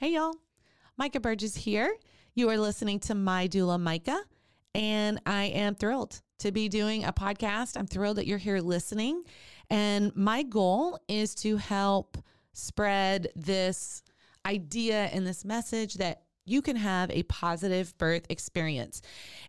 Hey, y'all. Micah Burgess here. You are listening to My Doula Micah, and I am thrilled to be doing a podcast. I'm thrilled that you're here listening. And my goal is to help spread this idea and this message that you can have a positive birth experience.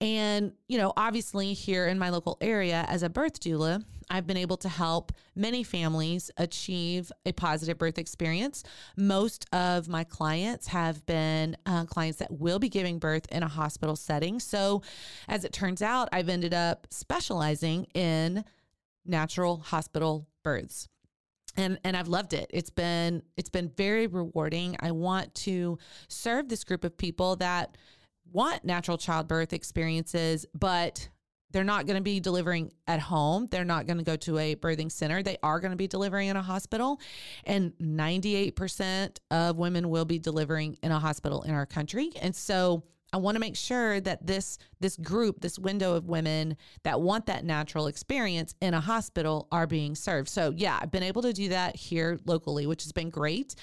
And, you know, obviously here in my local area as a birth doula, I've been able to help many families achieve a positive birth experience. Most of my clients have been uh, clients that will be giving birth in a hospital setting. So, as it turns out, I've ended up specializing in natural hospital births and and I've loved it. It's been it's been very rewarding. I want to serve this group of people that want natural childbirth experiences, but they're not going to be delivering at home. They're not going to go to a birthing center. They are going to be delivering in a hospital. And 98% of women will be delivering in a hospital in our country. And so I want to make sure that this this group, this window of women that want that natural experience in a hospital are being served. So yeah, I've been able to do that here locally, which has been great.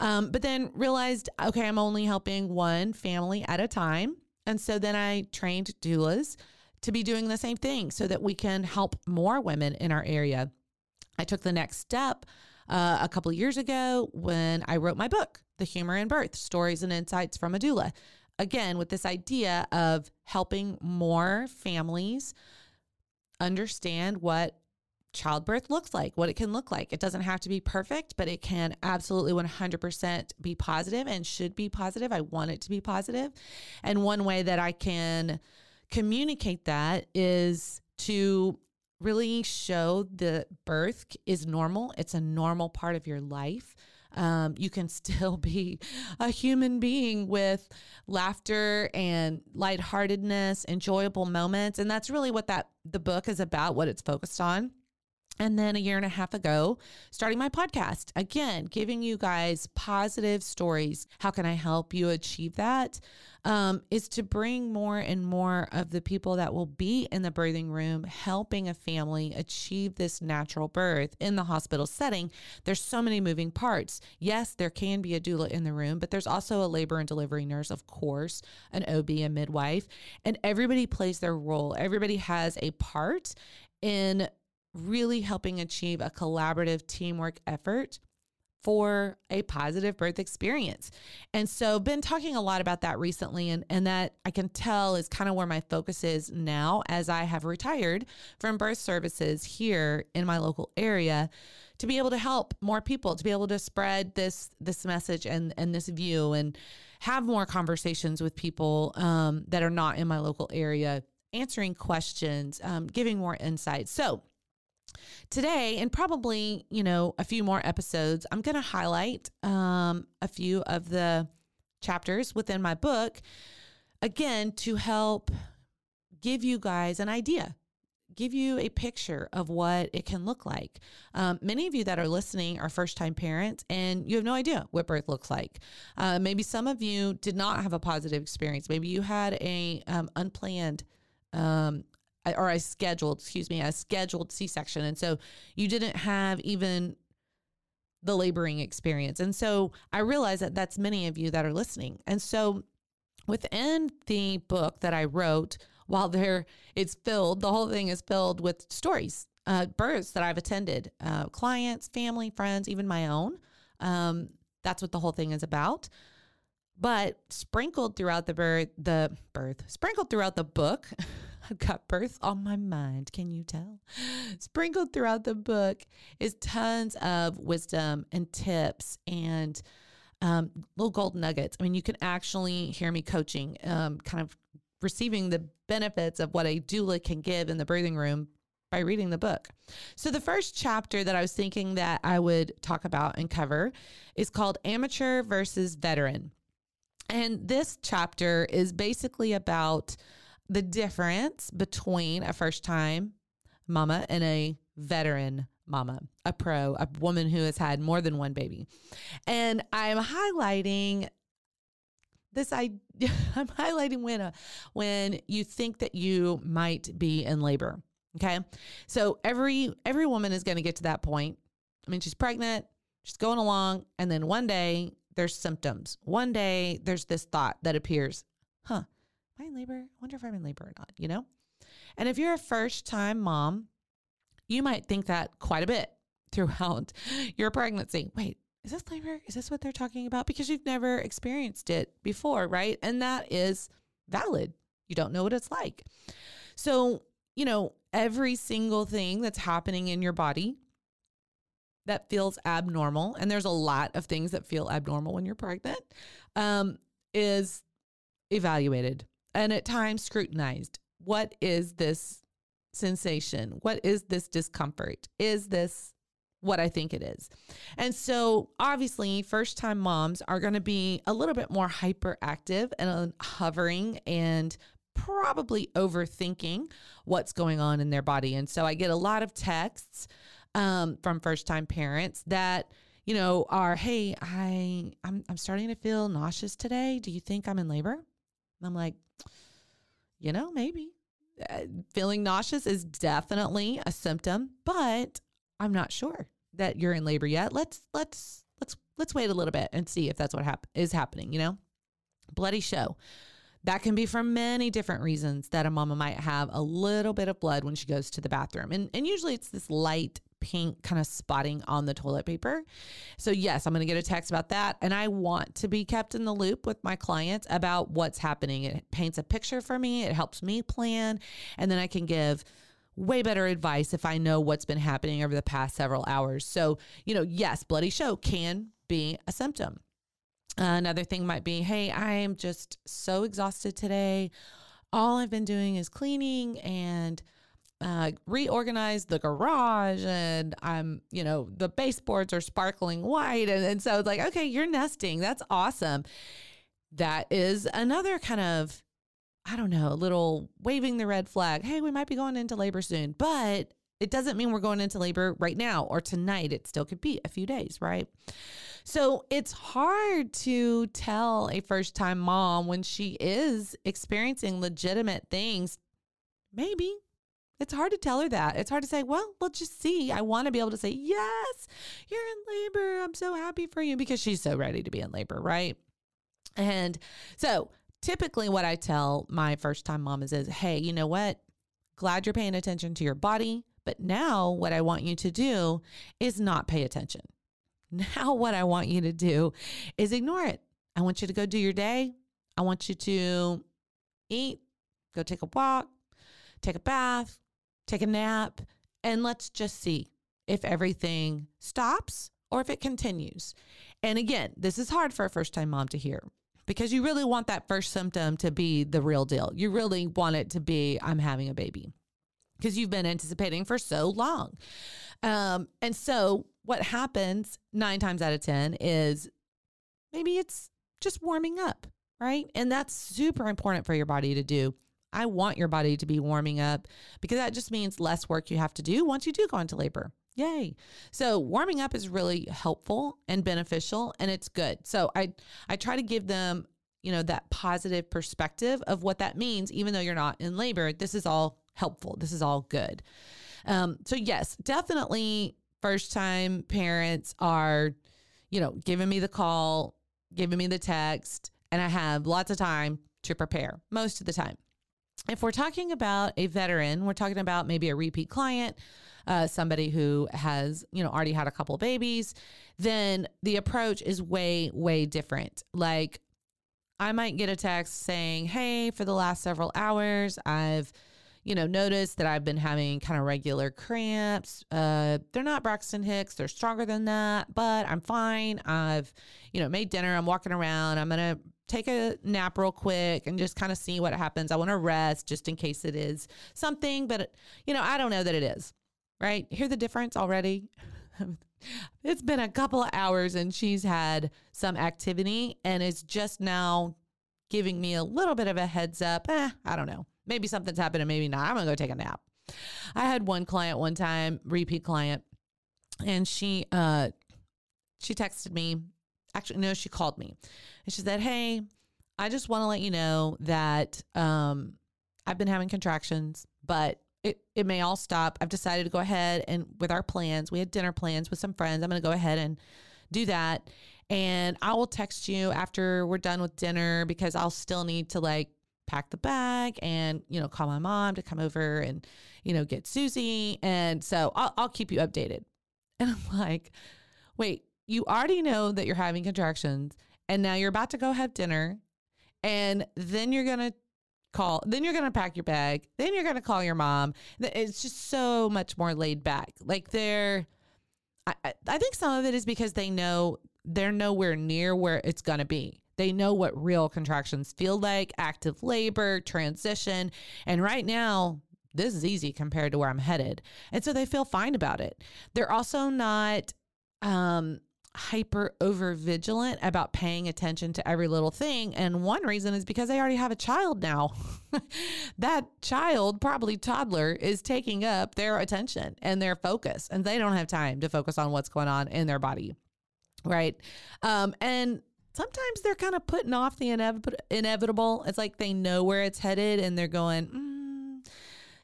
Um, but then realized, okay, I'm only helping one family at a time, and so then I trained doulas to be doing the same thing so that we can help more women in our area. I took the next step uh, a couple years ago when I wrote my book, The Humor in Birth Stories and Insights from a Doula again with this idea of helping more families understand what childbirth looks like, what it can look like. It doesn't have to be perfect, but it can absolutely 100% be positive and should be positive. I want it to be positive. And one way that I can communicate that is to really show the birth is normal. It's a normal part of your life um, you can still be a human being with laughter and lightheartedness, enjoyable moments. And that's really what that the book is about, what it's focused on. And then a year and a half ago, starting my podcast, again, giving you guys positive stories. How can I help you achieve that? Um, is to bring more and more of the people that will be in the birthing room helping a family achieve this natural birth in the hospital setting. There's so many moving parts. Yes, there can be a doula in the room, but there's also a labor and delivery nurse, of course, an OB, a midwife, and everybody plays their role. Everybody has a part in really helping achieve a collaborative teamwork effort for a positive birth experience. And so been talking a lot about that recently and and that I can tell is kind of where my focus is now as I have retired from birth services here in my local area to be able to help more people to be able to spread this this message and and this view and have more conversations with people um, that are not in my local area answering questions um, giving more insight so Today, and probably, you know, a few more episodes, I'm going to highlight um, a few of the chapters within my book, again, to help give you guys an idea, give you a picture of what it can look like. Um, many of you that are listening are first time parents and you have no idea what birth looks like. Uh, maybe some of you did not have a positive experience. Maybe you had a um, unplanned um, or I scheduled, excuse me, a scheduled C section. And so you didn't have even the laboring experience. And so I realize that that's many of you that are listening. And so within the book that I wrote, while there it's filled, the whole thing is filled with stories, uh, births that I've attended, uh, clients, family, friends, even my own. Um, that's what the whole thing is about. But sprinkled throughout the birth, the birth, sprinkled throughout the book I've got birth on my mind. Can you tell? Sprinkled throughout the book is tons of wisdom and tips and um, little gold nuggets. I mean, you can actually hear me coaching, um, kind of receiving the benefits of what a doula can give in the birthing room by reading the book. So, the first chapter that I was thinking that I would talk about and cover is called Amateur versus Veteran. And this chapter is basically about the difference between a first time mama and a veteran mama, a pro, a woman who has had more than one baby. And I'm highlighting this I I'm highlighting when uh, when you think that you might be in labor. Okay? So every every woman is going to get to that point. I mean, she's pregnant, she's going along, and then one day there's symptoms. One day there's this thought that appears, huh, I in labor? I wonder if I'm in labor or not, you know? And if you're a first time mom, you might think that quite a bit throughout your pregnancy. Wait, is this labor? Is this what they're talking about? Because you've never experienced it before, right? And that is valid. You don't know what it's like. So, you know, every single thing that's happening in your body that feels abnormal, and there's a lot of things that feel abnormal when you're pregnant, um, is evaluated and at times scrutinized. What is this sensation? What is this discomfort? Is this what I think it is? And so, obviously, first time moms are going to be a little bit more hyperactive and hovering and probably overthinking what's going on in their body. And so, I get a lot of texts um, from first time parents that you know are hey i I'm, I'm starting to feel nauseous today do you think i'm in labor and i'm like you know maybe. Uh, feeling nauseous is definitely a symptom but i'm not sure that you're in labor yet. Let's let's let's let's wait a little bit and see if that's what hap- is happening you know? Bloody show. That can be for many different reasons that a mama might have a little bit of blood when she goes to the bathroom. And, and usually it's this light pink kind of spotting on the toilet paper. So, yes, I'm going to get a text about that. And I want to be kept in the loop with my clients about what's happening. It paints a picture for me, it helps me plan, and then I can give way better advice if I know what's been happening over the past several hours. So, you know, yes, bloody show can be a symptom. Another thing might be, hey, I'm just so exhausted today. All I've been doing is cleaning and uh, reorganized the garage and I'm, you know, the baseboards are sparkling white. And, and so it's like, okay, you're nesting. That's awesome. That is another kind of, I don't know, a little waving the red flag. Hey, we might be going into labor soon, but it doesn't mean we're going into labor right now or tonight. It still could be a few days, right? So it's hard to tell a first time mom when she is experiencing legitimate things. Maybe it's hard to tell her that. It's hard to say, well, let's just see. I want to be able to say, yes, you're in labor. I'm so happy for you because she's so ready to be in labor, right? And so typically what I tell my first time mamas is, hey, you know what? Glad you're paying attention to your body. But now what I want you to do is not pay attention. Now what I want you to do is ignore it. I want you to go do your day. I want you to eat, go take a walk, take a bath, take a nap, and let's just see if everything stops or if it continues. And again, this is hard for a first time mom to hear because you really want that first symptom to be the real deal. You really want it to be, I'm having a baby because you've been anticipating for so long. Um, and so, what happens nine times out of 10 is maybe it's just warming up, right? And that's super important for your body to do I want your body to be warming up because that just means less work you have to do once you do go into labor. Yay. So warming up is really helpful and beneficial and it's good. So I I try to give them, you know, that positive perspective of what that means even though you're not in labor. This is all helpful. This is all good. Um so yes, definitely first time parents are you know, giving me the call, giving me the text, and I have lots of time to prepare most of the time if we're talking about a veteran, we're talking about maybe a repeat client, uh, somebody who has, you know, already had a couple babies, then the approach is way, way different. Like, I might get a text saying, Hey, for the last several hours, I've, you know, noticed that I've been having kind of regular cramps. Uh, they're not Braxton Hicks, they're stronger than that, but I'm fine. I've, you know, made dinner, I'm walking around, I'm going to take a nap real quick and just kind of see what happens. I want to rest just in case it is something, but you know, I don't know that it is. Right? Hear the difference already? it's been a couple of hours and she's had some activity and is just now giving me a little bit of a heads up. Eh, I don't know. Maybe something's happening, maybe not. I'm going to go take a nap. I had one client one time, repeat client, and she uh she texted me. Actually, no, she called me. And she said, "Hey, I just want to let you know that um I've been having contractions, but it, it may all stop. I've decided to go ahead and with our plans, we had dinner plans with some friends. I'm going to go ahead and do that. And I will text you after we're done with dinner because I'll still need to like pack the bag and, you know, call my mom to come over and, you know, get Susie. And so I'll, I'll keep you updated. And I'm like, wait, you already know that you're having contractions and now you're about to go have dinner and then you're going to call then you're going to pack your bag then you're going to call your mom. It's just so much more laid back. Like they're I, I think some of it is because they know they're nowhere near where it's going to be. They know what real contractions feel like active labor transition and right now this is easy compared to where i'm headed. And so they feel fine about it. They're also not um hyper over vigilant about paying attention to every little thing. And one reason is because they already have a child now. that child, probably toddler, is taking up their attention and their focus, and they don't have time to focus on what's going on in their body. Right. Um, and sometimes they're kind of putting off the inev- inevitable. It's like they know where it's headed and they're going, mm,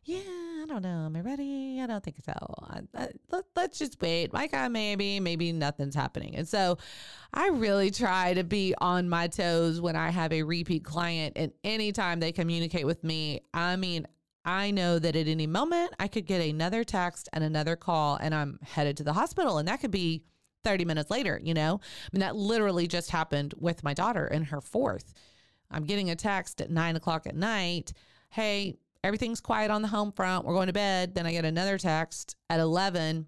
yeah I don't know. Am I ready? I don't think so. I, I, let, let's just wait. Like, I maybe, maybe nothing's happening. And so I really try to be on my toes when I have a repeat client. And anytime they communicate with me, I mean, I know that at any moment I could get another text and another call, and I'm headed to the hospital. And that could be 30 minutes later, you know? I mean, that literally just happened with my daughter in her fourth. I'm getting a text at nine o'clock at night. Hey, everything's quiet on the home front. We're going to bed. Then I get another text at 11.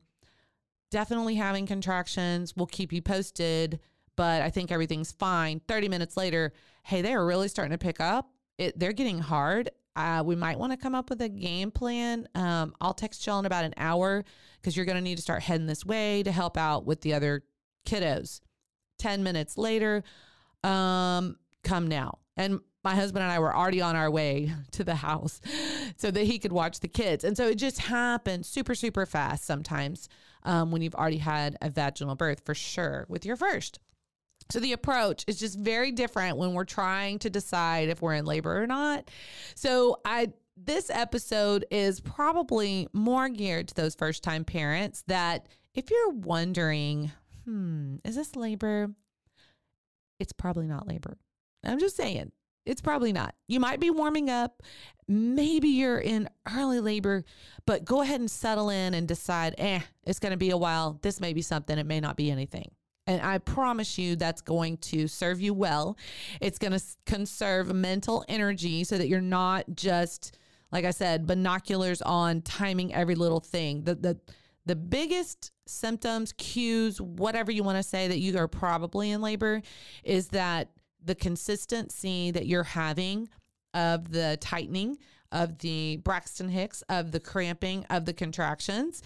Definitely having contractions. We'll keep you posted, but I think everything's fine. 30 minutes later, hey, they are really starting to pick up. It, they're getting hard. Uh, we might want to come up with a game plan. Um, I'll text y'all in about an hour because you're going to need to start heading this way to help out with the other kiddos. 10 minutes later, um, come now. And my husband and I were already on our way to the house so that he could watch the kids. And so it just happened super, super fast sometimes um, when you've already had a vaginal birth for sure with your first. So the approach is just very different when we're trying to decide if we're in labor or not. So I this episode is probably more geared to those first time parents that if you're wondering, hmm, is this labor? It's probably not labor. I'm just saying, it's probably not. You might be warming up. Maybe you're in early labor, but go ahead and settle in and decide, eh, it's going to be a while. This may be something, it may not be anything. And I promise you that's going to serve you well. It's going to conserve mental energy so that you're not just, like I said, binoculars on timing every little thing. The, the, the biggest symptoms, cues, whatever you want to say that you are probably in labor is that the consistency that you're having of the tightening of the Braxton Hicks, of the cramping, of the contractions,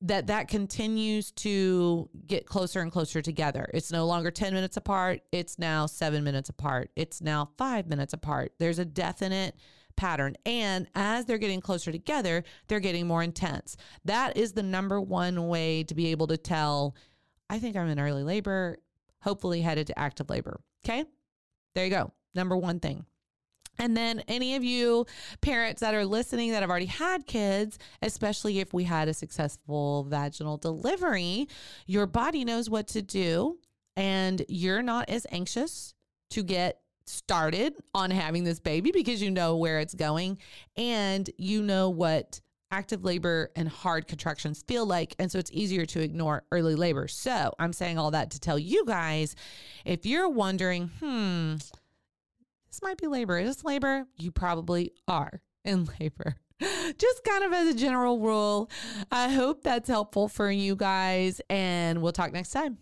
that that continues to get closer and closer together. It's no longer 10 minutes apart, it's now 7 minutes apart. It's now 5 minutes apart. There's a definite pattern and as they're getting closer together, they're getting more intense. That is the number one way to be able to tell I think I'm in early labor, hopefully headed to active labor. Okay? There you go. Number one thing. And then any of you parents that are listening that have already had kids, especially if we had a successful vaginal delivery, your body knows what to do and you're not as anxious to get started on having this baby because you know where it's going and you know what active labor and hard contractions feel like. And so it's easier to ignore early labor. So I'm saying all that to tell you guys if you're wondering, hmm, this might be labor. Is this labor? You probably are in labor. Just kind of as a general rule. I hope that's helpful for you guys. And we'll talk next time.